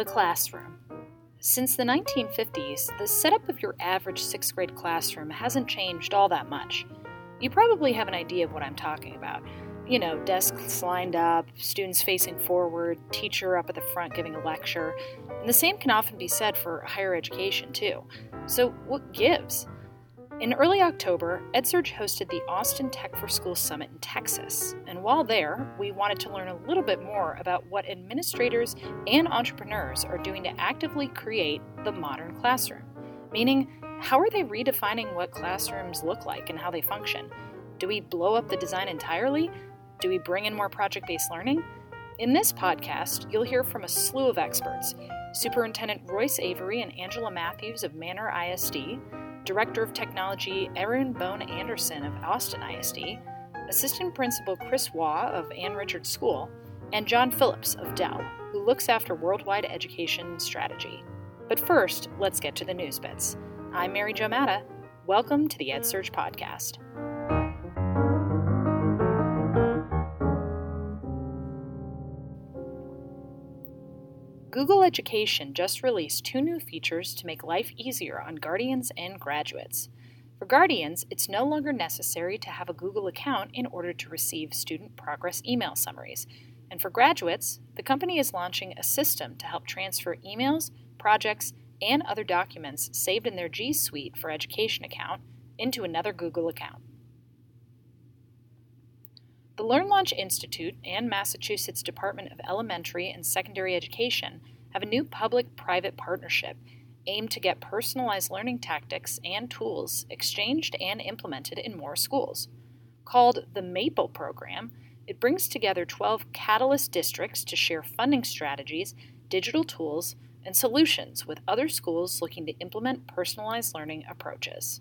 The classroom. Since the 1950s, the setup of your average sixth grade classroom hasn't changed all that much. You probably have an idea of what I'm talking about. You know, desks lined up, students facing forward, teacher up at the front giving a lecture. And the same can often be said for higher education, too. So, what gives? In early October, EdSurge hosted the Austin Tech for Schools Summit in Texas. And while there, we wanted to learn a little bit more about what administrators and entrepreneurs are doing to actively create the modern classroom. Meaning, how are they redefining what classrooms look like and how they function? Do we blow up the design entirely? Do we bring in more project based learning? In this podcast, you'll hear from a slew of experts Superintendent Royce Avery and Angela Matthews of Manor ISD Director of Technology Erin Bone Anderson of Austin ISD, Assistant Principal Chris Waugh of Ann Richards School, and John Phillips of Dell, who looks after worldwide education strategy. But first, let's get to the news bits. I'm Mary Jo Madda. Welcome to the EdSurge Podcast. Google Education just released two new features to make life easier on guardians and graduates. For guardians, it's no longer necessary to have a Google account in order to receive student progress email summaries. And for graduates, the company is launching a system to help transfer emails, projects, and other documents saved in their G Suite for Education account into another Google account. The LearnLaunch Institute and Massachusetts Department of Elementary and Secondary Education have a new public private partnership aimed to get personalized learning tactics and tools exchanged and implemented in more schools. Called the MAPLE program, it brings together 12 Catalyst districts to share funding strategies, digital tools, and solutions with other schools looking to implement personalized learning approaches.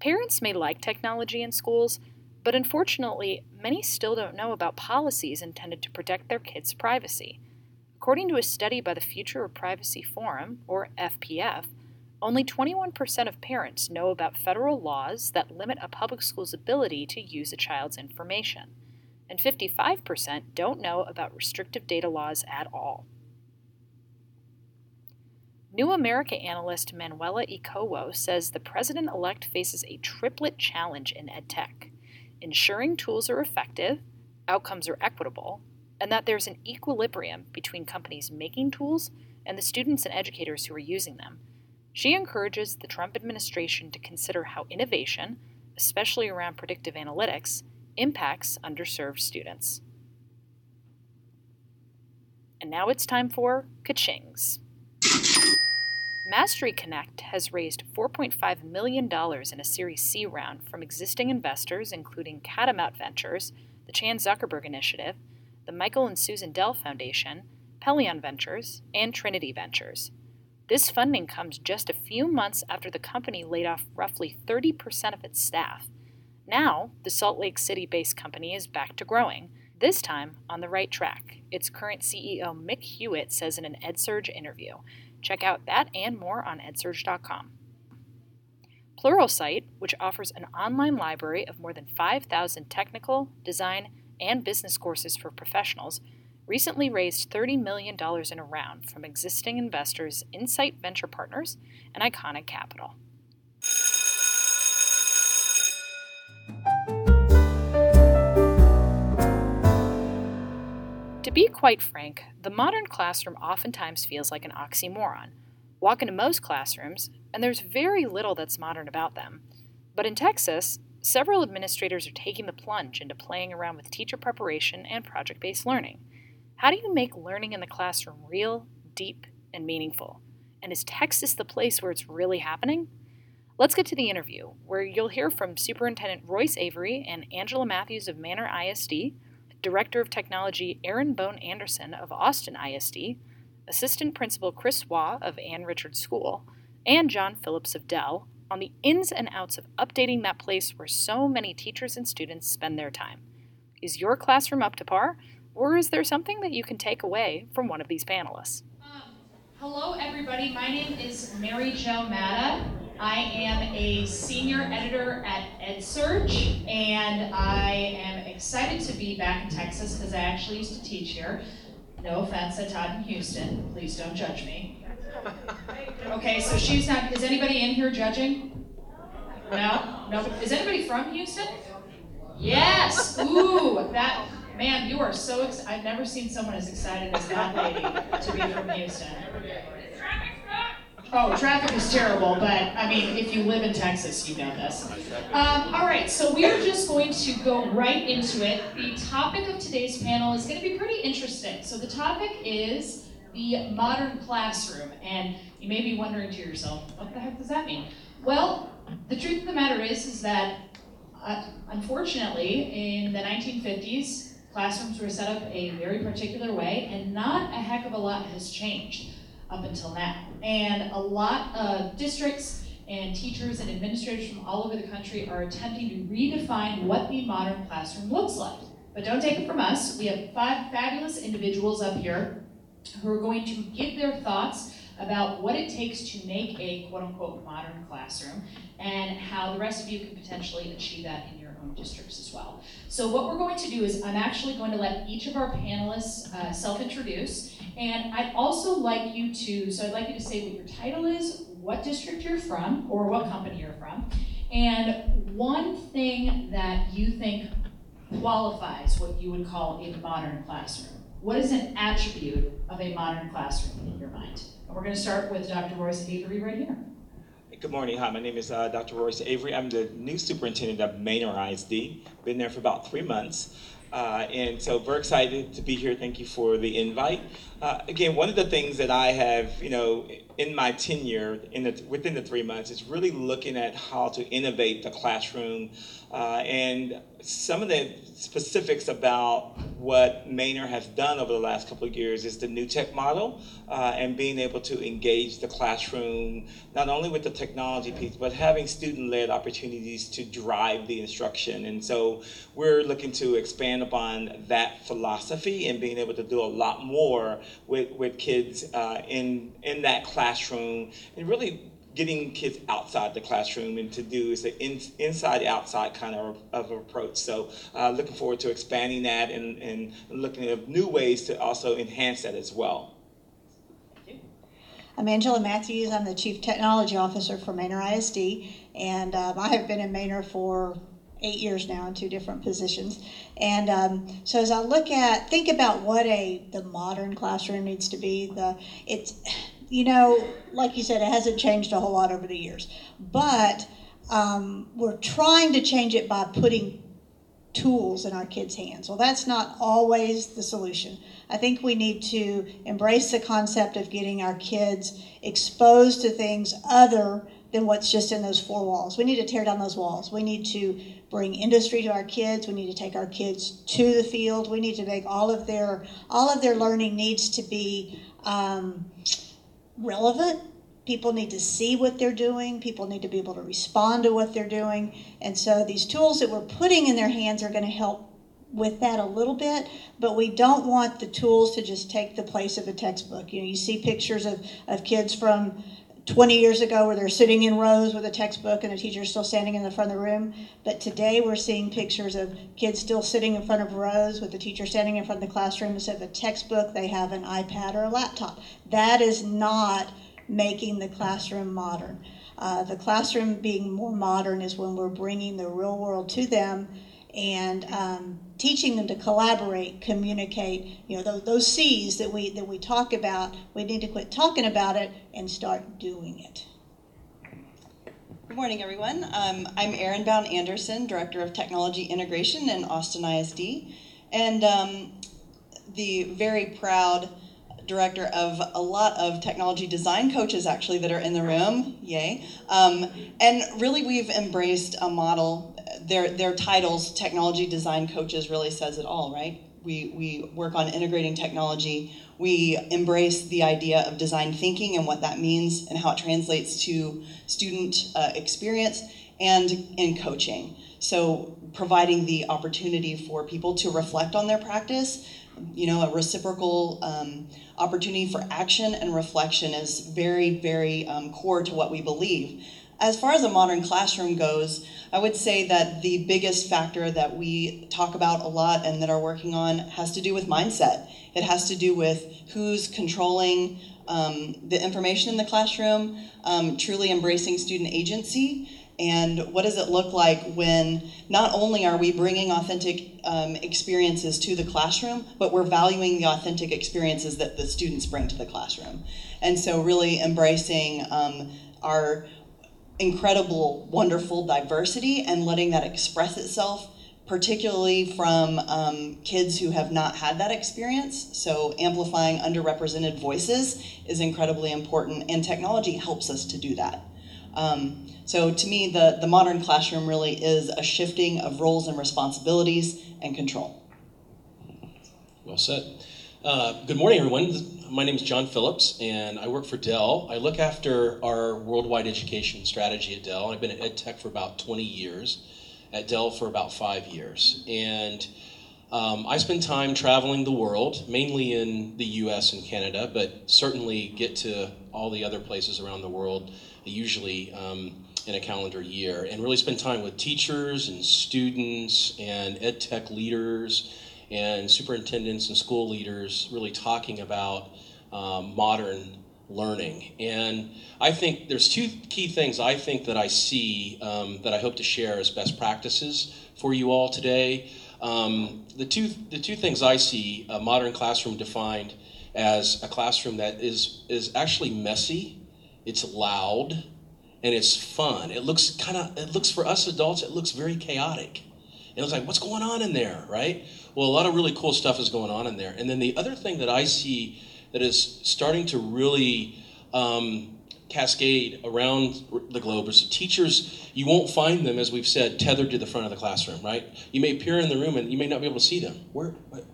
Parents may like technology in schools, but unfortunately, many still don't know about policies intended to protect their kids' privacy. According to a study by the Future of Privacy Forum, or FPF, only 21% of parents know about federal laws that limit a public school's ability to use a child's information, and 55% don't know about restrictive data laws at all. New America analyst Manuela Ekowo says the president elect faces a triplet challenge in edtech ensuring tools are effective, outcomes are equitable, and that there's an equilibrium between companies making tools and the students and educators who are using them. She encourages the Trump administration to consider how innovation, especially around predictive analytics, impacts underserved students. And now it's time for Kachings. Mastery Connect has raised $4.5 million in a Series C round from existing investors, including Catamount Ventures, the Chan Zuckerberg Initiative, the Michael and Susan Dell Foundation, Pelion Ventures, and Trinity Ventures. This funding comes just a few months after the company laid off roughly 30% of its staff. Now, the Salt Lake City based company is back to growing, this time on the right track, its current CEO Mick Hewitt says in an EdSurge interview. Check out that and more on edsurge.com. Pluralsight, which offers an online library of more than 5,000 technical, design, and business courses for professionals, recently raised $30 million in a round from existing investors Insight Venture Partners and Iconic Capital. To be quite frank, the modern classroom oftentimes feels like an oxymoron. Walk into most classrooms, and there's very little that's modern about them. But in Texas, several administrators are taking the plunge into playing around with teacher preparation and project based learning. How do you make learning in the classroom real, deep, and meaningful? And is Texas the place where it's really happening? Let's get to the interview, where you'll hear from Superintendent Royce Avery and Angela Matthews of Manor ISD Director of Technology Erin Bone Anderson of Austin ISD, Assistant Principal Chris Waugh of Ann Richards School, and John Phillips of Dell on the ins and outs of updating that place where so many teachers and students spend their time. Is your classroom up to par, or is there something that you can take away from one of these panelists? Um, hello, everybody. My name is Mary Jo Madda. I am a senior editor at EdSurge, and I am excited to be back in Texas because I actually used to teach here. No offense, I taught in Houston. Please don't judge me. Okay, so she's not. Is anybody in here judging? No? No? Is anybody from Houston? Yes! Ooh, that. Man, you are so excited. I've never seen someone as excited as that lady to be from Houston. Oh, traffic is terrible, but I mean, if you live in Texas, you know this. Um, all right, so we're just going to go right into it. The topic of today's panel is going to be pretty interesting. So, the topic is the modern classroom, and you may be wondering to yourself, what the heck does that mean? Well, the truth of the matter is, is that uh, unfortunately, in the 1950s, classrooms were set up a very particular way, and not a heck of a lot has changed up until now. And a lot of districts and teachers and administrators from all over the country are attempting to redefine what the modern classroom looks like. But don't take it from us. We have five fabulous individuals up here who are going to give their thoughts about what it takes to make a quote unquote modern classroom and how the rest of you can potentially achieve that in your own districts as well. So, what we're going to do is, I'm actually going to let each of our panelists uh, self introduce. And I'd also like you to, so I'd like you to say what your title is, what district you're from, or what company you're from, and one thing that you think qualifies what you would call a modern classroom. What is an attribute of a modern classroom in your mind? And we're going to start with Dr. Royce Avery right here. Good morning. Hi, my name is uh, Dr. Royce Avery. I'm the new superintendent of Manor ISD. Been there for about three months. Uh, and so very excited to be here. Thank you for the invite. Uh, again, one of the things that I have, you know, in my tenure in the, within the three months is really looking at how to innovate the classroom uh, and some of the specifics about what Manor has done over the last couple of years is the new tech model uh, and being able to engage the classroom not only with the technology piece but having student-led opportunities to drive the instruction. And so we're looking to expand upon that philosophy and being able to do a lot more with, with kids uh, in, in that classroom and really getting kids outside the classroom and to do is an in, inside outside kind of, of approach. So uh, looking forward to expanding that and, and looking at new ways to also enhance that as well. Thank you. I'm Angela Matthews. I'm the Chief Technology Officer for Manor ISD, and um, I have been in Manor for eight years now in two different positions. And um, so as I look at, think about what a the modern classroom needs to be. The it's you know, like you said, it hasn't changed a whole lot over the years. But um, we're trying to change it by putting tools in our kids' hands. Well, that's not always the solution. I think we need to embrace the concept of getting our kids exposed to things other than what's just in those four walls. We need to tear down those walls. We need to bring industry to our kids. We need to take our kids to the field. We need to make all of their all of their learning needs to be um, relevant. People need to see what they're doing. People need to be able to respond to what they're doing. And so these tools that we're putting in their hands are going to help with that a little bit, but we don't want the tools to just take the place of a textbook. You know, you see pictures of, of kids from 20 years ago where they're sitting in rows with a textbook and the teacher's still standing in the front of the room. But today we're seeing pictures of kids still sitting in front of rows with the teacher standing in front of the classroom. Instead of a textbook, they have an iPad or a laptop. That is not making the classroom modern. Uh, the classroom being more modern is when we're bringing the real world to them and um, teaching them to collaborate, communicate. You know, those, those C's that we that we talk about. We need to quit talking about it and start doing it. Good morning, everyone. Um, I'm Erin Bound Anderson, Director of Technology Integration in Austin ISD, and um, the very proud director of a lot of technology design coaches actually that are in the room yay um, and really we've embraced a model their their titles, technology design coaches, really says it all, right? We we work on integrating technology. We embrace the idea of design thinking and what that means and how it translates to student uh, experience and in coaching. So providing the opportunity for people to reflect on their practice, you know, a reciprocal um, opportunity for action and reflection is very, very um, core to what we believe. As far as a modern classroom goes, I would say that the biggest factor that we talk about a lot and that are working on has to do with mindset. It has to do with who's controlling um, the information in the classroom, um, truly embracing student agency, and what does it look like when not only are we bringing authentic um, experiences to the classroom, but we're valuing the authentic experiences that the students bring to the classroom. And so, really embracing um, our incredible, wonderful diversity and letting that express itself, particularly from um, kids who have not had that experience. So, amplifying underrepresented voices is incredibly important, and technology helps us to do that. Um, so, to me, the, the modern classroom really is a shifting of roles and responsibilities and control. Well said. Uh, good morning, everyone my name is John Phillips, and I work for Dell. I look after our worldwide education strategy at Dell. I've been at EdTech for about 20 years, at Dell for about five years. And um, I spend time traveling the world, mainly in the US and Canada, but certainly get to all the other places around the world, usually um, in a calendar year, and really spend time with teachers and students and EdTech leaders and superintendents and school leaders really talking about um, modern learning. And I think there's two key things I think that I see um, that I hope to share as best practices for you all today. Um, the two the two things I see a modern classroom defined as a classroom that is is actually messy, it's loud, and it's fun. It looks kind of it looks for us adults it looks very chaotic. It was like what's going on in there, right? Well, a lot of really cool stuff is going on in there. And then the other thing that I see that is starting to really um, cascade around the globe is teachers, you won't find them, as we've said, tethered to the front of the classroom, right? You may peer in the room and you may not be able to see them. Where,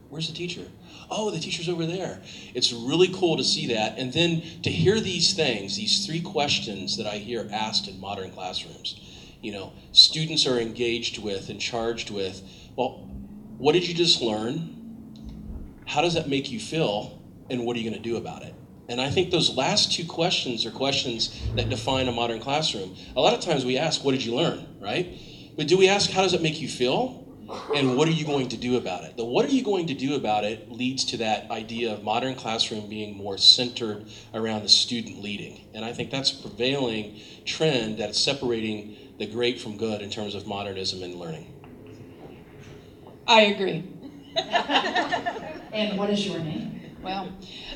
where's the teacher? Oh, the teacher's over there. It's really cool to see that. And then to hear these things, these three questions that I hear asked in modern classrooms. You know, students are engaged with and charged with, well, what did you just learn? How does that make you feel? And what are you going to do about it? And I think those last two questions are questions that define a modern classroom. A lot of times we ask, What did you learn? Right? But do we ask, How does it make you feel? And what are you going to do about it? The what are you going to do about it leads to that idea of modern classroom being more centered around the student leading. And I think that's a prevailing trend that's separating the great from good in terms of modernism and learning. I agree. and what is your name? Well,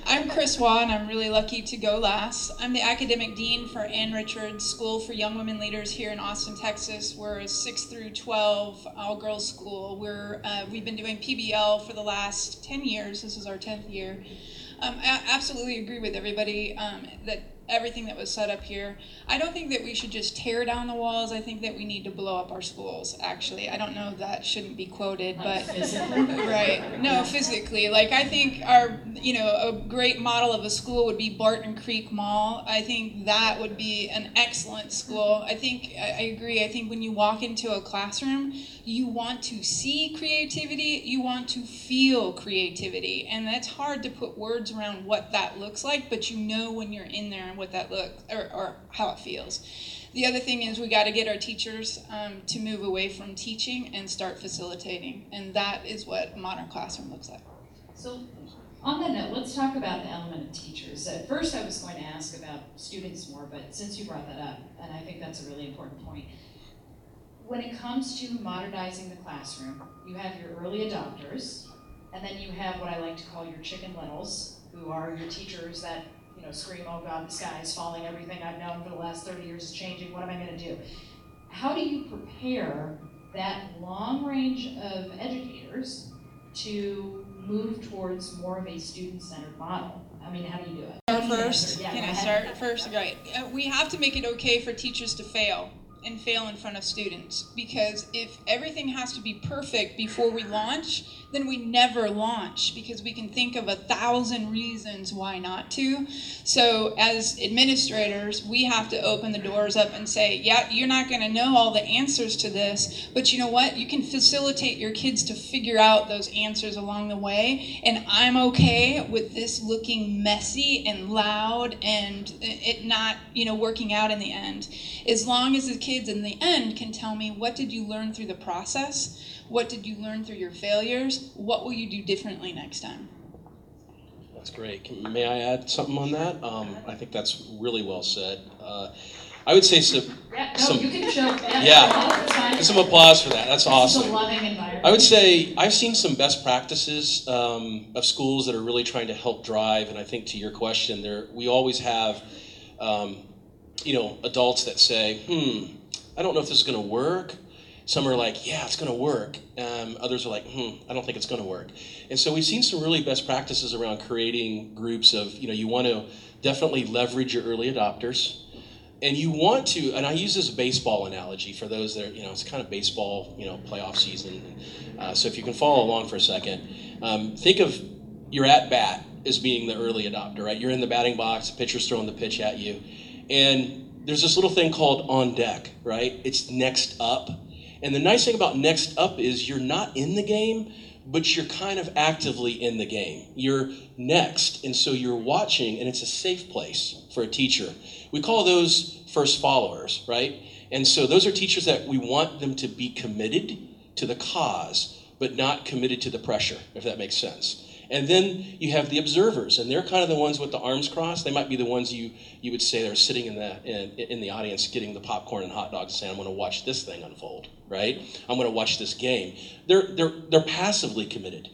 I'm Chris Waugh, and I'm really lucky to go last. I'm the academic dean for Ann Richards School for Young Women Leaders here in Austin, Texas. We're a 6 through 12 all girls school. We're, uh, we've been doing PBL for the last 10 years. This is our 10th year. Um, I absolutely agree with everybody um, that everything that was set up here. I don't think that we should just tear down the walls. I think that we need to blow up our schools. Actually, I don't know that shouldn't be quoted, but right, no, physically. Like I think our, you know, a great model of a school would be Barton Creek Mall. I think that would be an excellent school. I think I agree. I think when you walk into a classroom, you want to see creativity, you want to feel creativity, and that's hard to put words around what that looks like. But you know when you're in there and what that looks or, or how it feels. The other thing is we got to get our teachers um, to move away from teaching and start facilitating, and that is what a modern classroom looks like. So, on that note, let's talk about the element of teachers. At first, I was going to ask about students more, but since you brought that up, and I think that's a really important point. When it comes to modernizing the classroom, you have your early adopters, and then you have what I like to call your chicken littles, who are your teachers that you know, scream, oh God, the sky is falling, everything I've known for the last 30 years is changing, what am I going to do? How do you prepare that long range of educators to move towards more of a student centered model? I mean, how do you do it? Start first. Yeah, Can I start first? Right. Uh, we have to make it okay for teachers to fail. And fail in front of students. Because if everything has to be perfect before we launch, then we never launch because we can think of a thousand reasons why not to. So, as administrators, we have to open the doors up and say, Yeah, you're not going to know all the answers to this, but you know what? You can facilitate your kids to figure out those answers along the way. And I'm okay with this looking messy and loud and uh, it not, you know, working out in the end. As long as the kids in the end can tell me, What did you learn through the process? What did you learn through your failures? What will you do differently next time? That's great. May I add something on that? Um, I think that's really well said. Uh, I would say some. Yeah, no, some you can show. Yeah, yeah. Some applause for that. That's awesome. It's a loving environment. I would say I've seen some best practices um, of schools that are really trying to help drive, and I think to your question, there we always have, um, you know, adults that say, "Hmm, I don't know if this is going to work." Some are like, yeah, it's going to work. Um, others are like, hmm, I don't think it's going to work. And so we've seen some really best practices around creating groups of, you know, you want to definitely leverage your early adopters. And you want to, and I use this baseball analogy for those that, are, you know, it's kind of baseball, you know, playoff season. Uh, so if you can follow along for a second, um, think of your at bat as being the early adopter, right? You're in the batting box, pitcher's throwing the pitch at you. And there's this little thing called on deck, right? It's next up and the nice thing about Next Up is you're not in the game, but you're kind of actively in the game. You're next, and so you're watching, and it's a safe place for a teacher. We call those first followers, right? And so those are teachers that we want them to be committed to the cause, but not committed to the pressure, if that makes sense. And then you have the observers, and they're kind of the ones with the arms crossed. They might be the ones you, you would say they're sitting in the, in, in the audience getting the popcorn and hot dogs and saying, I'm going to watch this thing unfold, right? I'm going to watch this game. They're, they're, they're passively committed.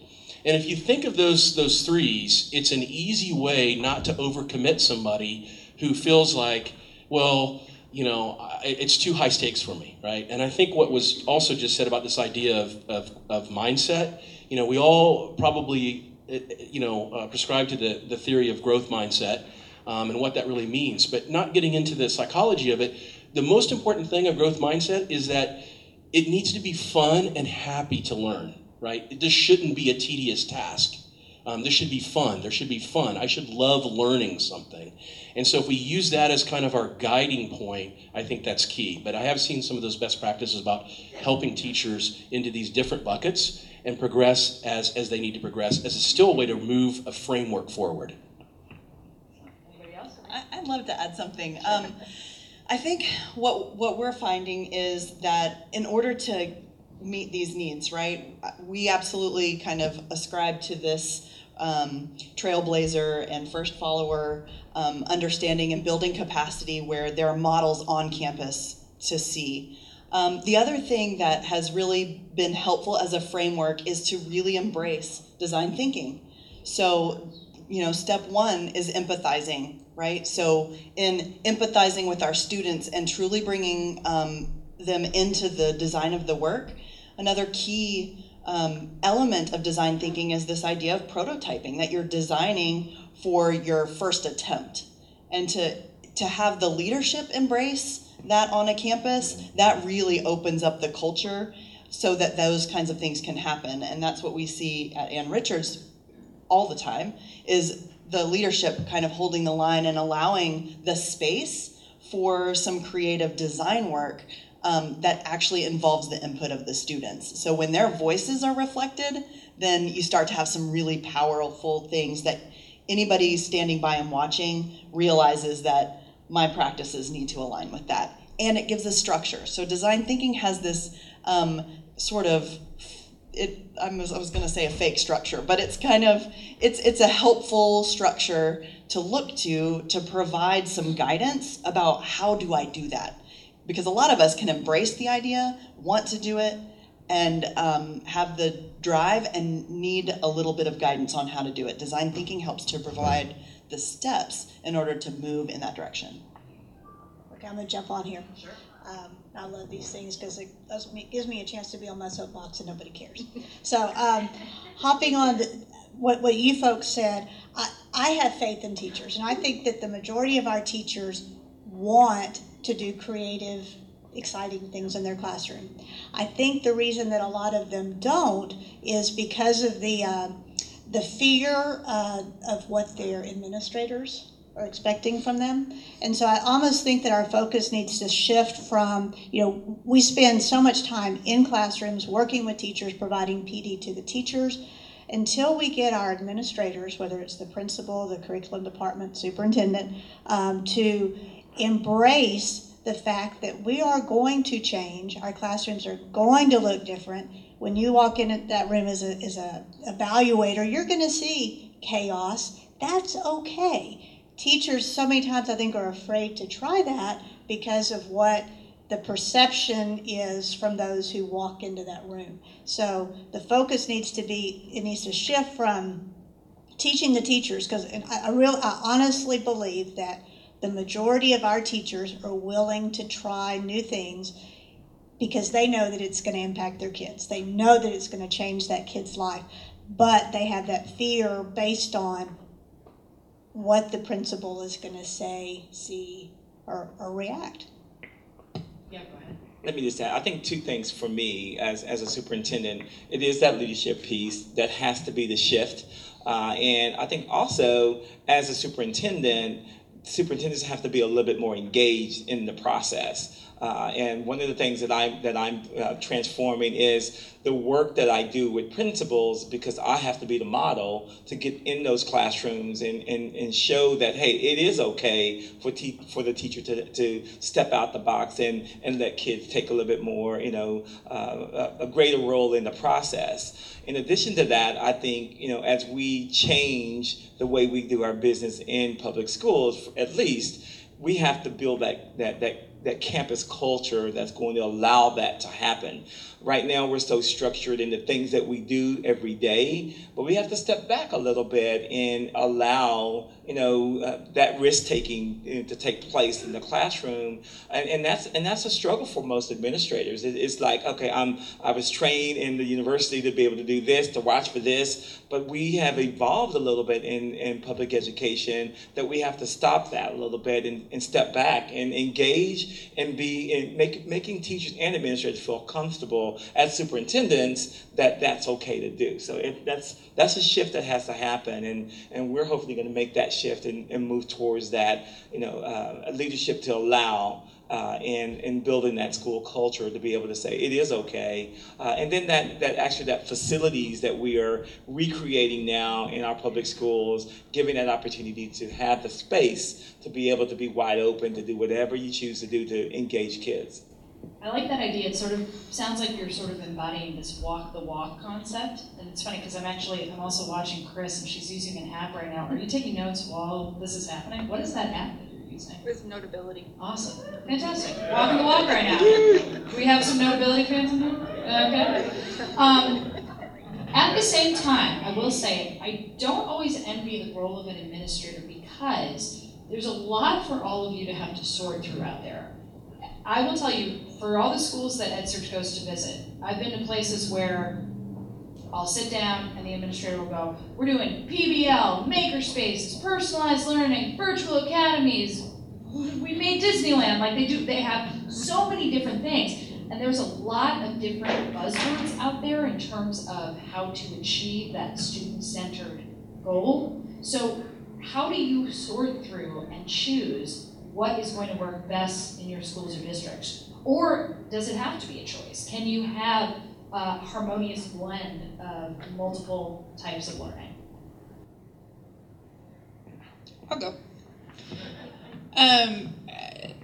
And if you think of those, those threes, it's an easy way not to overcommit somebody who feels like, well, you know, it's too high stakes for me, right? And I think what was also just said about this idea of, of, of mindset, you know, we all probably you know, uh, prescribe to the, the theory of growth mindset um, and what that really means. But not getting into the psychology of it, the most important thing of growth mindset is that it needs to be fun and happy to learn, right? This shouldn't be a tedious task. Um, this should be fun. There should be fun. I should love learning something. And so if we use that as kind of our guiding point, I think that's key. But I have seen some of those best practices about helping teachers into these different buckets and progress as, as they need to progress as a still a way to move a framework forward. I, would love to add something. Um, I think what what we're finding is that in order to meet these needs, right, we absolutely kind of ascribe to this um, trailblazer and first follower um, understanding and building capacity where there are models on campus to see. Um, the other thing that has really been helpful as a framework is to really embrace design thinking. So, you know, step one is empathizing, right? So, in empathizing with our students and truly bringing um, them into the design of the work, another key um, element of design thinking is this idea of prototyping that you're designing for your first attempt and to to have the leadership embrace that on a campus, that really opens up the culture so that those kinds of things can happen. And that's what we see at Ann Richards all the time is the leadership kind of holding the line and allowing the space for some creative design work um, that actually involves the input of the students. So when their voices are reflected, then you start to have some really powerful things that anybody standing by and watching realizes that my practices need to align with that. And it gives a structure. So design thinking has this um, sort of it I was, I was going to say a fake structure, but it's kind of it's it's a helpful structure to look to to provide some guidance about how do I do that? Because a lot of us can embrace the idea, want to do it, and um, have the drive and need a little bit of guidance on how to do it. Design thinking helps to provide the steps in order to move in that direction. Okay, I'm going to jump on here. Sure. Um, I love these things because it, it, gives me a chance to be on my soapbox and nobody cares. So, um, hopping on the, what, what you folks said, I, I have faith in teachers, and I think that the majority of our teachers want to do creative exciting things in their classroom. I think the reason that a lot of them don't is because of the uh, the fear uh, of what their administrators are expecting from them. And so I almost think that our focus needs to shift from, you know, we spend so much time in classrooms working with teachers, providing PD to the teachers. Until we get our administrators, whether it's the principal, the curriculum department, superintendent, um, to embrace the fact that we are going to change, our classrooms are going to look different. When you walk in that room as a, as a evaluator, you're going to see chaos. That's okay teachers so many times I think are afraid to try that because of what the perception is from those who walk into that room. So the focus needs to be it needs to shift from teaching the teachers because I, I real I honestly believe that the majority of our teachers are willing to try new things because they know that it's going to impact their kids. They know that it's going to change that kid's life, but they have that fear based on what the principal is going to say, see, or, or react. Yeah, go ahead. Let me just add, I think two things for me as, as a superintendent. It is that leadership piece that has to be the shift. Uh, and I think also as a superintendent, superintendents have to be a little bit more engaged in the process. Uh, and one of the things that I'm that I'm uh, transforming is the work that I do with principals because I have to be the model to get in those classrooms and, and, and show that hey it is okay for te- for the teacher to, to step out the box and, and let kids take a little bit more you know uh, a greater role in the process. In addition to that, I think you know as we change the way we do our business in public schools, at least we have to build that that that that campus culture that's going to allow that to happen. Right now, we're so structured in the things that we do every day, but we have to step back a little bit and allow you know uh, that risk taking you know, to take place in the classroom, and, and, that's and that's a struggle for most administrators. It, it's like okay, I'm I was trained in the university to be able to do this, to watch for this, but we have evolved a little bit in, in public education that we have to stop that a little bit and, and step back and engage and be in make, making teachers and administrators feel comfortable as superintendents that that's okay to do. So it, that's that's a shift that has to happen, and and we're hopefully going to make that shift and, and move towards that you know uh, leadership to allow uh, and, and building that school culture to be able to say it is okay. Uh, and then that, that actually that facilities that we are recreating now in our public schools, giving that opportunity to have the space to be able to be wide open to do whatever you choose to do to engage kids. I like that idea. It sort of sounds like you're sort of embodying this walk the walk concept. And it's funny because I'm actually I'm also watching Chris and she's using an app right now. Are you taking notes while this is happening? What is that app? That you're using? With notability. Awesome. Fantastic. Walking the walk right now. Do we have some notability fans in here? Okay. Um, at the same time, I will say, I don't always envy the role of an administrator because there's a lot for all of you to have to sort through out there. I will tell you, for all the schools that EdSurge goes to visit, I've been to places where I'll sit down and the administrator will go, We're doing PBL, makerspaces, personalized learning, virtual academies. We made Disneyland. Like they do, they have so many different things. And there's a lot of different buzzwords out there in terms of how to achieve that student centered goal. So, how do you sort through and choose what is going to work best in your schools or districts? Or does it have to be a choice? Can you have a harmonious blend of multiple types of learning? I'll go. Um,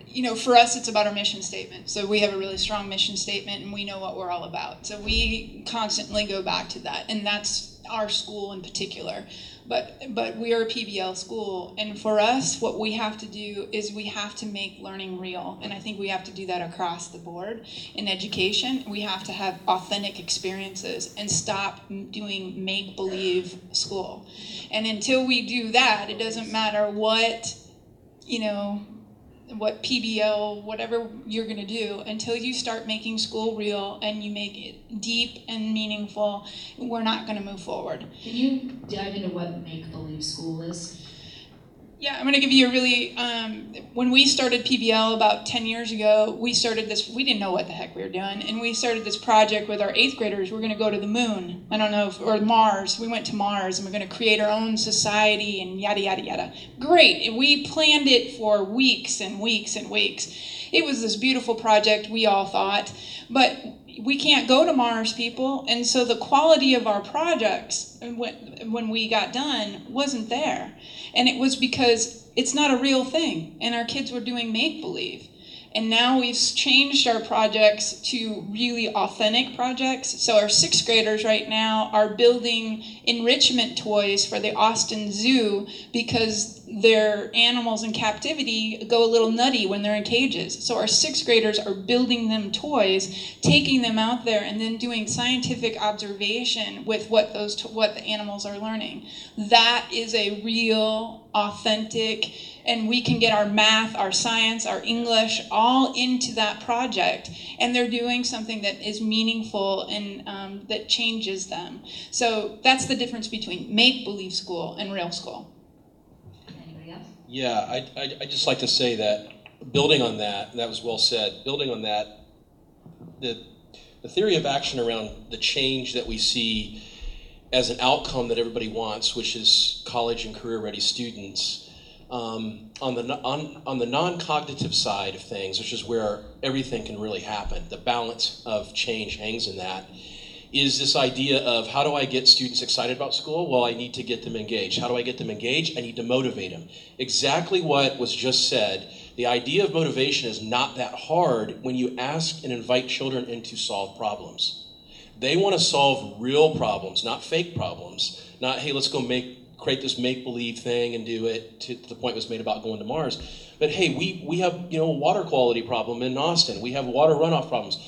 you know, for us, it's about our mission statement. So we have a really strong mission statement, and we know what we're all about. So we constantly go back to that, and that's our school in particular but but we are a PBL school, and for us, what we have to do is we have to make learning real, and I think we have to do that across the board in education. We have to have authentic experiences and stop doing make believe school, and until we do that, it doesn't matter what you know what PBL, whatever you're going to do, until you start making school real and you make it deep and meaningful, we're not going to move forward. Can you dive into what make believe school is? Yeah, I'm going to give you a really. Um, when we started PBL about 10 years ago, we started this. We didn't know what the heck we were doing, and we started this project with our eighth graders. We're going to go to the moon. I don't know, if, or Mars. We went to Mars, and we're going to create our own society, and yada yada yada. Great. We planned it for weeks and weeks and weeks. It was this beautiful project. We all thought, but we can't go to Mars, people, and so the quality of our projects when when we got done wasn't there. And it was because it's not a real thing. And our kids were doing make believe. And now we've changed our projects to really authentic projects. So our sixth graders right now are building enrichment toys for the Austin Zoo because their animals in captivity go a little nutty when they're in cages. So our sixth graders are building them toys, taking them out there, and then doing scientific observation with what those what the animals are learning. That is a real, authentic and we can get our math, our science, our English all into that project, and they're doing something that is meaningful and um, that changes them. So that's the difference between make believe school and real school. Anybody else? Yeah, I, I, I just like to say that building on that, that was well said, building on that, the, the theory of action around the change that we see as an outcome that everybody wants, which is college and career ready students um, on the on, on the non-cognitive side of things, which is where everything can really happen, the balance of change hangs in that. Is this idea of how do I get students excited about school? Well, I need to get them engaged. How do I get them engaged? I need to motivate them. Exactly what was just said. The idea of motivation is not that hard when you ask and invite children in to solve problems. They want to solve real problems, not fake problems. Not, hey, let's go make create this make believe thing and do it to, to, the point was made about going to Mars. But hey, we, we have you know a water quality problem in Austin. We have water runoff problems.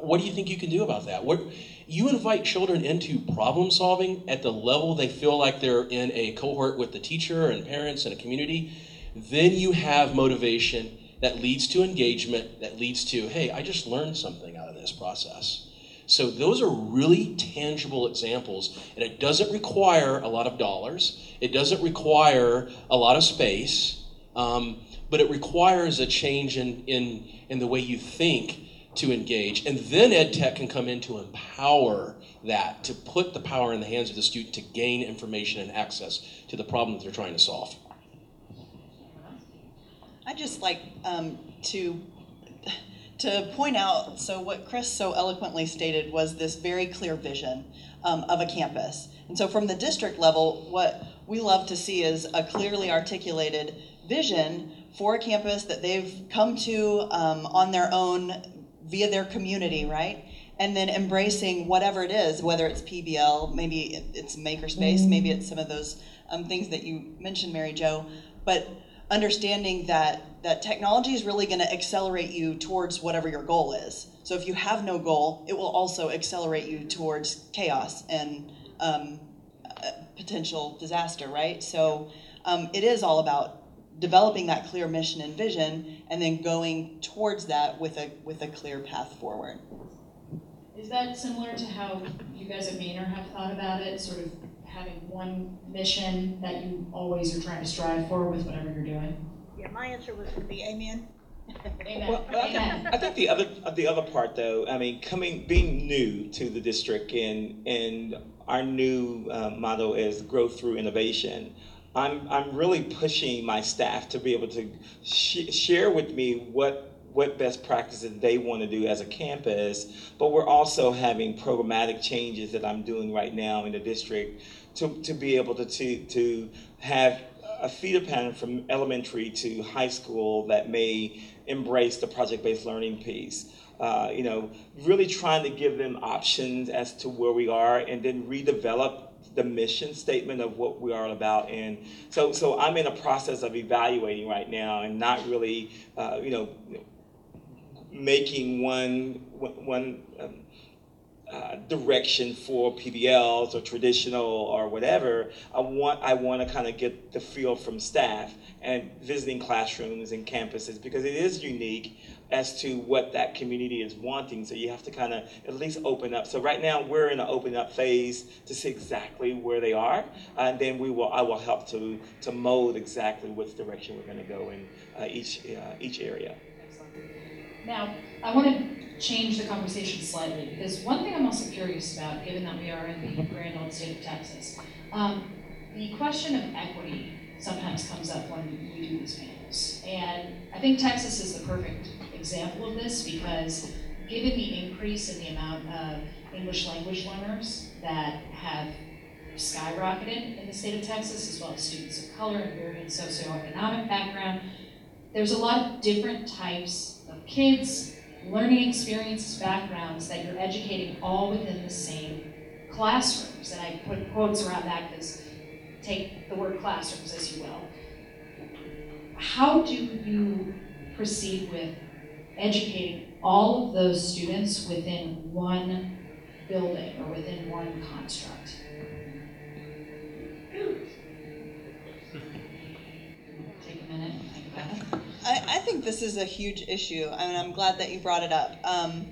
What do you think you can do about that? What, you invite children into problem solving at the level they feel like they're in a cohort with the teacher and parents and a community, then you have motivation that leads to engagement, that leads to, hey, I just learned something out of this process. So those are really tangible examples, and it doesn't require a lot of dollars. It doesn't require a lot of space, um, but it requires a change in, in, in the way you think to engage. And then ed tech can come in to empower that, to put the power in the hands of the student to gain information and access to the problem that they're trying to solve. I just like um, to to point out, so what Chris so eloquently stated was this very clear vision um, of a campus. And so from the district level, what we love to see is a clearly articulated vision for a campus that they've come to um, on their own via their community, right? And then embracing whatever it is, whether it's PBL, maybe it's makerspace, maybe it's some of those um, things that you mentioned, Mary Jo, but understanding that that technology is really going to accelerate you towards whatever your goal is. So if you have no goal, it will also accelerate you towards chaos and um, potential disaster, right? So um, it is all about developing that clear mission and vision, and then going towards that with a with a clear path forward. Is that similar to how you guys at Manor have thought about it? Sort of having one mission that you always are trying to strive for with whatever you're doing? Yeah, my answer was going to be amen. Amen. Well, I think, I think the other the other part though, I mean, coming being new to the district and and our new uh, motto is growth through innovation. I'm I'm really pushing my staff to be able to sh- share with me what what best practices they want to do as a campus, but we're also having programmatic changes that I'm doing right now in the district to, to be able to, to, to have a feeder pattern from elementary to high school that may embrace the project-based learning piece. Uh, you know, really trying to give them options as to where we are and then redevelop the mission statement of what we are about. And so, so I'm in a process of evaluating right now and not really, uh, you know, making one, one um, uh, direction for PBLs or traditional or whatever. I want I want to kind of get the feel from staff and visiting classrooms and campuses because it is unique as to what that community is wanting. So you have to kind of at least open up. So right now we're in an open up phase to see exactly where they are, and then we will I will help to to mold exactly which direction we're going to go in uh, each uh, each area. Now I want to change the conversation slightly because one thing I'm also curious about, given that we are in the grand old state of Texas, um, the question of equity sometimes comes up when we do these panels, and I think Texas is the perfect example of this because given the increase in the amount of English language learners that have skyrocketed in the state of Texas, as well as students of color and varying socioeconomic background, there's a lot of different types kids, learning experiences, backgrounds that you're educating all within the same classrooms. And I put quotes around that because take the word classrooms as you will. How do you proceed with educating all of those students within one building or within one construct. Take a minute think about it. I, I think this is a huge issue, and I'm glad that you brought it up. Um,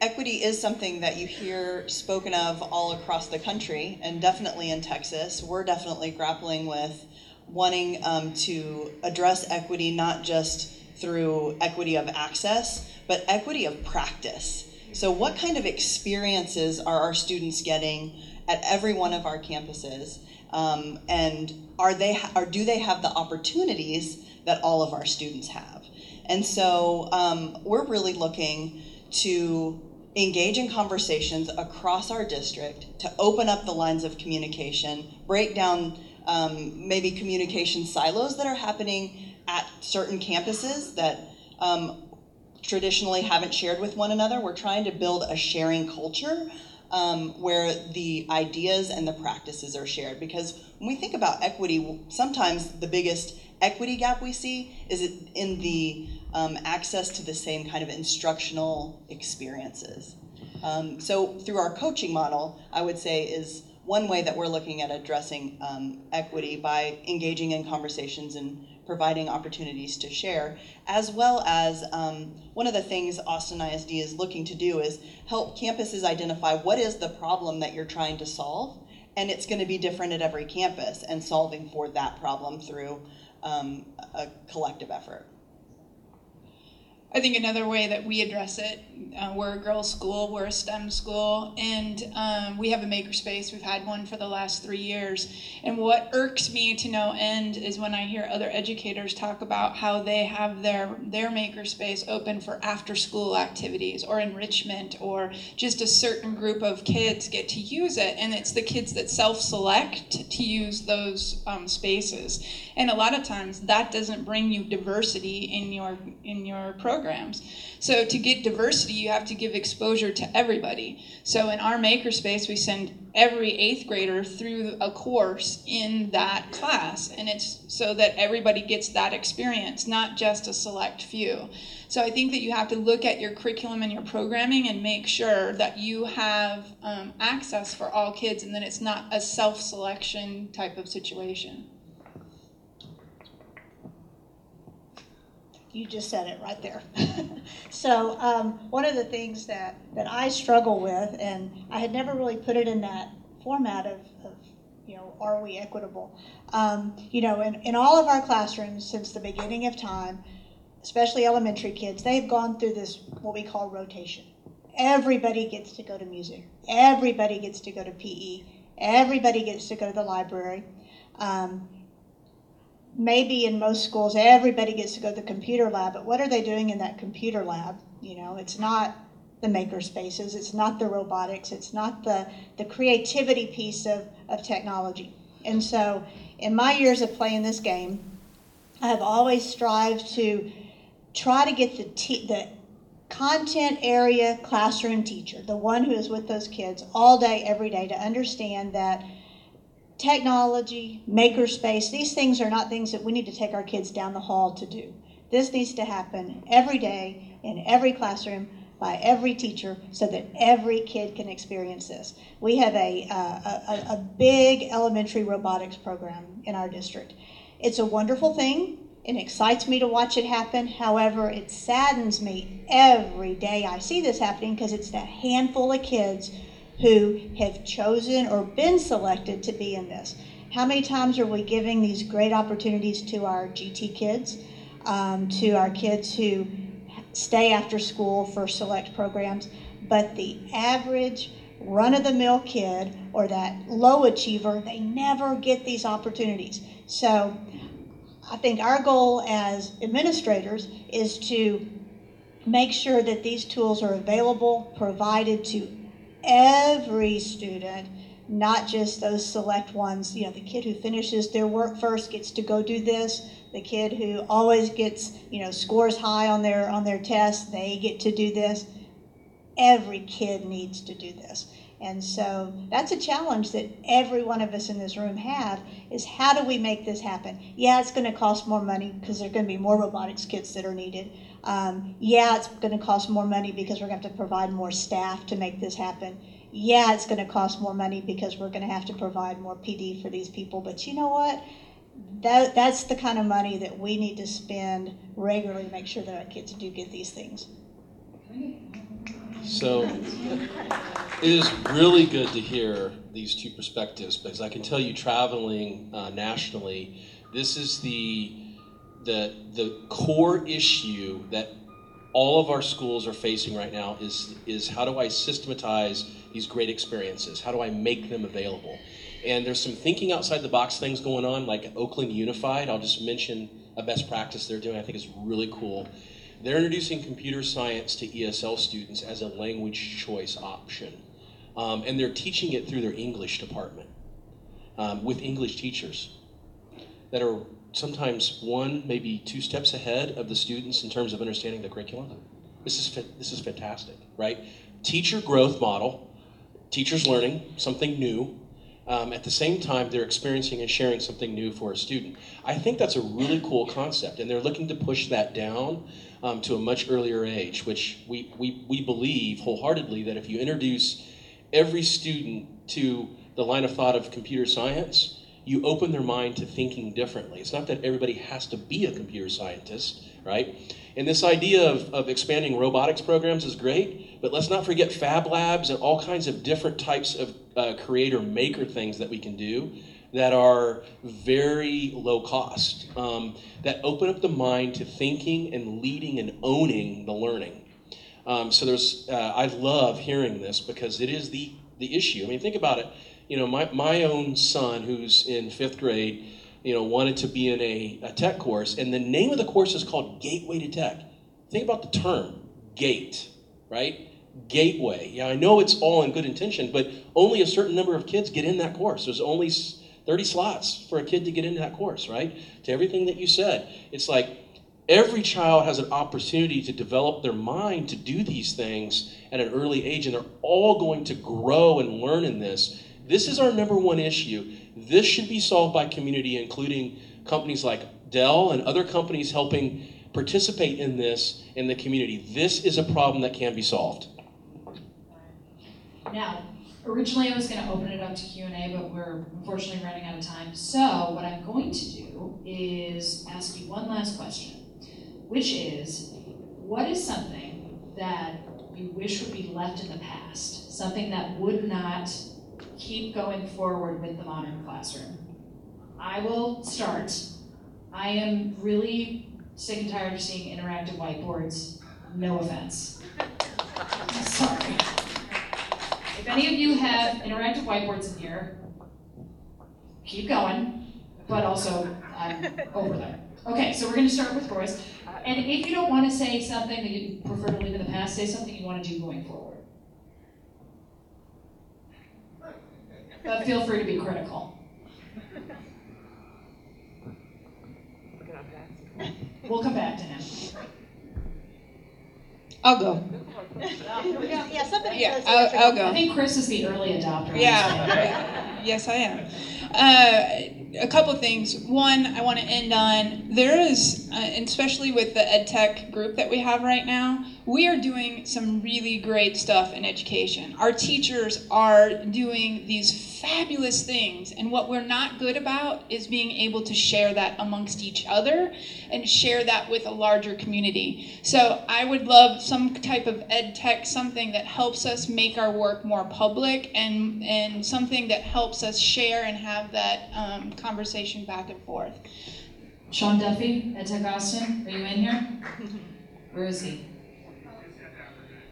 equity is something that you hear spoken of all across the country, and definitely in Texas. We're definitely grappling with wanting um, to address equity not just through equity of access, but equity of practice. So, what kind of experiences are our students getting at every one of our campuses? Um, and are they or do they have the opportunities that all of our students have? And so, um, we're really looking to engage in conversations across our district to open up the lines of communication, break down um, maybe communication silos that are happening at certain campuses that um, traditionally haven't shared with one another. We're trying to build a sharing culture um, where the ideas and the practices are shared. Because when we think about equity, sometimes the biggest equity gap we see is in the um, access to the same kind of instructional experiences. Um, so through our coaching model, I would say is one way that we're looking at addressing um, equity by engaging in conversations and providing opportunities to share, as well as um, one of the things Austin ISD is looking to do is help campuses identify what is the problem that you're trying to solve, and it's going to be different at every campus, and solving for that problem through um, a collective effort. I think another way that we address it, uh, we're a girls' school, we're a STEM school, and um, we have a makerspace. We've had one for the last three years. And what irks me to no end is when I hear other educators talk about how they have their their makerspace open for after-school activities or enrichment, or just a certain group of kids get to use it, and it's the kids that self-select to use those um, spaces. And a lot of times that doesn't bring you diversity in your in your program programs. So to get diversity, you have to give exposure to everybody. So in our makerspace, we send every eighth grader through a course in that class, and it's so that everybody gets that experience, not just a select few. So I think that you have to look at your curriculum and your programming and make sure that you have um, access for all kids, and that it's not a self-selection type of situation. You just said it right there. so um, one of the things that, that I struggle with, and I had never really put it in that format of, of you know, are we equitable? Um, you know, in, in all of our classrooms since the beginning of time, especially elementary kids, they've gone through this, what we call rotation. Everybody gets to go to music. Everybody gets to go to PE. Everybody gets to go to the library. Um, maybe in most schools everybody gets to go to the computer lab, but what are they doing in that computer lab? You know, it's not the maker spaces, it's not the robotics, it's not the, the creativity piece of, of technology. And so, in my years of playing this game, I have always strived to try to get the, te- the content area classroom teacher, the one who is with those kids all day, every day, to understand that technology, makerspace, these things are not things that we need to take our kids down the hall to do. This needs to happen every day in every classroom by every teacher so that every kid can experience this. We have a, uh, a, a big elementary robotics program in our district. It's a wonderful thing. It excites me to watch it happen. However, it saddens me every day I see this happening because it's that handful of kids who have chosen or been selected to be in this. How many times are we giving these great opportunities to our GT kids, um, to our kids who stay after school for select programs, but the average run of the mill kid or that low achiever, they never get these opportunities. So I think our goal as administrators is to make sure that these tools are available, provided to every student, not just those select ones. You know, the kid who finishes their work first gets to go do this. The kid who always gets, you know, scores high on their on their tests, they get to do this. Every kid needs to do this. And so that's a challenge that every one of us in this room have is how do we make this happen? Yeah, it's going to cost more money because there's going to be more robotics kits that are needed. Um, yeah, it's going to cost more money because we're going to have to provide more staff to make this happen. Yeah, it's going to cost more money because we're going to have to provide more PD for these people. But you know what? That, that's the kind of money that we need to spend regularly to make sure that our kids do get these things. So it is really good to hear these two perspectives because I can tell you, traveling uh, nationally, this is the the the core issue that all of our schools are facing right now is is how do I systematize these great experiences? How do I make them available? And there's some thinking outside the box things going on, like Oakland Unified. I'll just mention a best practice they're doing. I think is really cool they're introducing computer science to ESL students as a language choice option. Um, and they're teaching it through their English department um, with English teachers that are sometimes one, maybe two steps ahead of the students in terms of understanding the curriculum. This is, this is fantastic, right? Teacher growth model, teachers learning something new. Um, at the same time, they're experiencing and sharing something new for a student. I think that's a really cool concept, and they're looking to push that down um, to a much earlier age, which we, we, we believe wholeheartedly that if you introduce every student to the line of thought of computer science, you open their mind to thinking differently. It's not that everybody has to be a computer scientist, right? And this idea of, of expanding robotics programs is great, but let's not forget Fab Labs and all kinds of different types of uh, creator maker things that we can do that are very low cost, um, that open up the mind to thinking and leading and owning the learning. Um, so there's, uh, I love hearing this because it is the, the issue. I mean, think about it. You know, my, my own son, who's in fifth grade, you know, wanted to be in a, a tech course, and the name of the course is called Gateway to Tech. Think about the term, gate, right? Gateway. Yeah, I know it's all in good intention, but only a certain number of kids get in that course. There's only 30 slots for a kid to get into that course, right? To everything that you said. It's like every child has an opportunity to develop their mind to do these things at an early age, and they're all going to grow and learn in this. This is our number one issue. This should be solved by community, including companies like Dell and other companies helping participate in this in the community. This is a problem that can be solved. Now, Originally, I was going to open it up to Q&A, but we're unfortunately running out of time. So what I'm going to do is ask you one last question, which is, what is something that you wish would be left in the past? Something that would not keep going forward with the modern classroom? I will start. I am really sick and tired of seeing interactive whiteboards. No offense. Sorry. If any of you have interactive whiteboards in here, keep going, but also I'm over them. Okay, so we're going to start with Royce. And if you don't want to say something that you prefer to leave in the past, say something you want to do going forward. But feel free to be critical. We'll come back to him. I'll go. Yeah, somebody Yeah, says I'll, I'll I go. think Chris is the early adopter. Yeah, yes, I am. Uh, a couple things. One, I want to end on there is, uh, and especially with the ed tech group that we have right now, we are doing some really great stuff in education. Our teachers are doing these fabulous things, and what we're not good about is being able to share that amongst each other and share that with a larger community. So I would love some type of ed tech, something that helps us make our work more public and, and something that helps us share and have that um, conversation back and forth. Sean Duffy, EdTech Austin, are you in here? Where is he?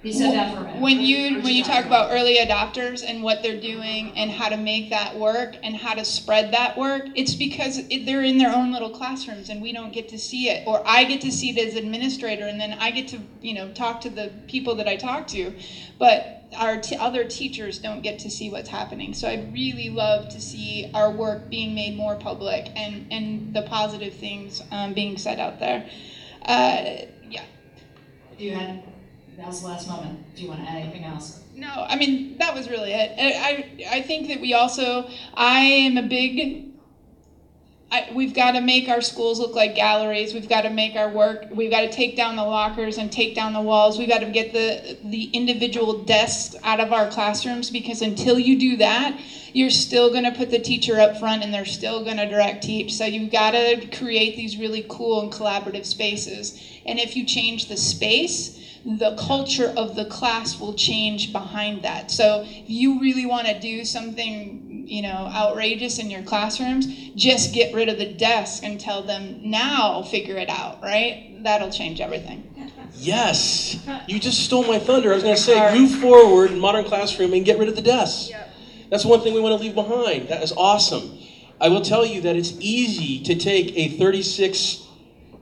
He said that for. When you when you talk about early adopters and what they're doing and how to make that work and how to spread that work, it's because it, they're in their own little classrooms and we don't get to see it, or I get to see it as administrator, and then I get to you know talk to the people that I talk to, but our t- other teachers don't get to see what's happening. So I'd really love to see our work being made more public and and the positive things um, being said out there. Uh, yeah. If you had, that was the last moment. Do you want to add anything else. No, I mean that was really it. I I, think that we also I am a big. I, we've got to make our schools look like galleries. We've got to make our work. We've got to take down the lockers and take down the walls. We've got to get the the individual desks out of our classrooms because until you do that, you're still going to put the teacher up front and they're still going to direct teach. So you've got to create these really cool and collaborative spaces. And if you change the space, the culture of the class will change behind that. So if you really want to do something, you know, outrageous in your classrooms, just get rid of the desk and tell them now figure it out, right? That'll change everything. Yes, you just stole my thunder. I was going to say, move forward in modern classroom and get rid of the desks. That's one thing we want to leave behind. That is awesome. I will tell you that it's easy to take a 36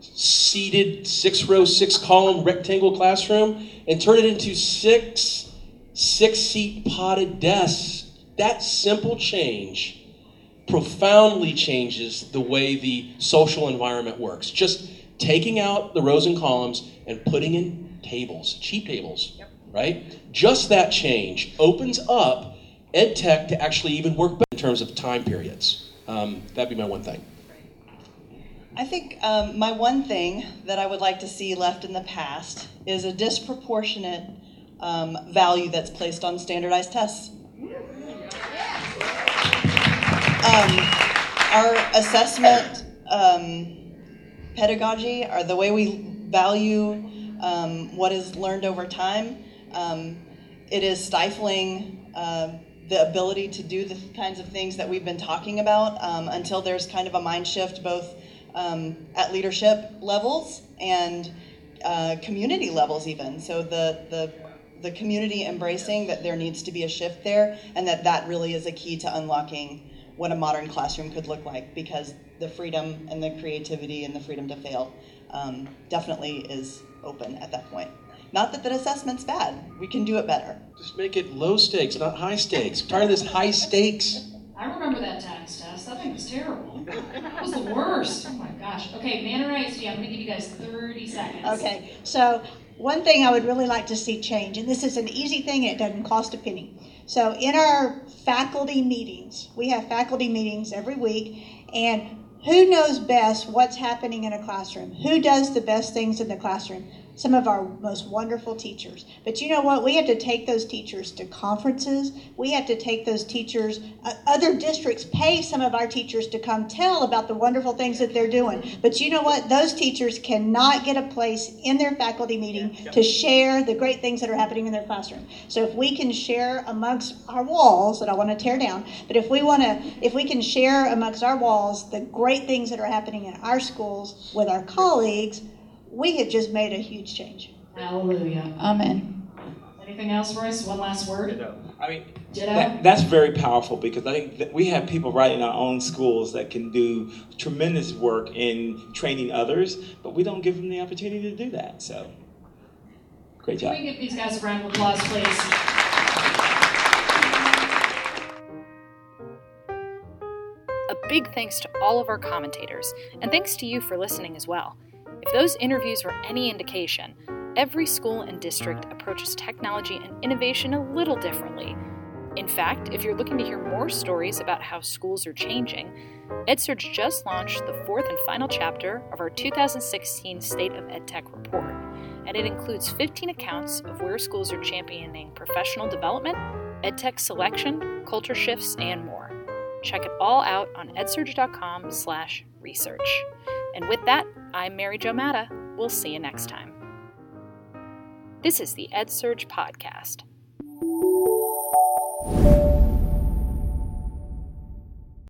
seated, six row, six column rectangle classroom and turn it into six six seat potted desks. That simple change profoundly changes the way the social environment works. Just taking out the rows and columns and putting in tables, cheap tables, right? Just that change opens up ed tech to actually even work better in terms of time periods. Um, that'd be my one thing. I think um, my one thing that I would like to see left in the past is a disproportionate um, value that's placed on standardized tests. Um, our assessment um, pedagogy, or the way we value um, what is learned over time, um, it is stifling uh, the ability to do the kinds of things that we've been talking about until there's kind of a mind shift both um, at leadership levels and uh, community levels even. So the, the, the community embracing that there needs to be a shift there and that that really is a key to unlocking what a modern classroom could look like because the freedom and the creativity and the freedom to fail um, definitely is open at that point. Not that that assessment's bad. We can do it better. Just make it low stakes, not high stakes. I'm tired of this high stakes. I remember that TAKS test. That thing was terrible. That was the worst. Oh my gosh. Okay, man Manor ISD, I'm going to give you guys 30 seconds. Okay, so one thing I would really like to see change, and this is an easy thing it doesn't cost a penny. So in our faculty meetings, we have faculty meetings every week, and who knows best what's happening in a classroom? Who does the best things in the classroom? Some of our most wonderful teachers. But you know what? We have to take those teachers to conferences. We have to take those teachers, uh, other districts pay some of our teachers to come tell about the wonderful things that they're doing. But you know what? Those teachers cannot get a place in their faculty meeting to share the great things that are happening in their classroom. So if we can share amongst our walls that I want to tear down, but if we want to, if we can share amongst our walls the great things that are happening in our schools with our colleagues, we have just made a huge change. Hallelujah. Amen. Anything else, Royce? One last word? Ditto. I mean, Ditto? that, that's very powerful because I think that we have people right in our own schools that can do tremendous work in training others, but we don't give them the opportunity to do that. So, great Can job. we give these guys a round of applause, please? A big thanks to all of our commentators, and thanks to you for listening as well. If those interviews were any indication, every school and district approaches technology and innovation a little differently. In fact, if you're looking to hear more stories about how schools are changing, EdSurge just launched the fourth and final chapter of our 2016 State of EdTech report. and it includes 15 accounts of where schools are championing professional development, edtech selection, culture shifts, and more. Check it all out on edsurge.com slash research. And with that, I'm Mary Jo Madda. We'll see you next time. This is the EdSurge Podcast.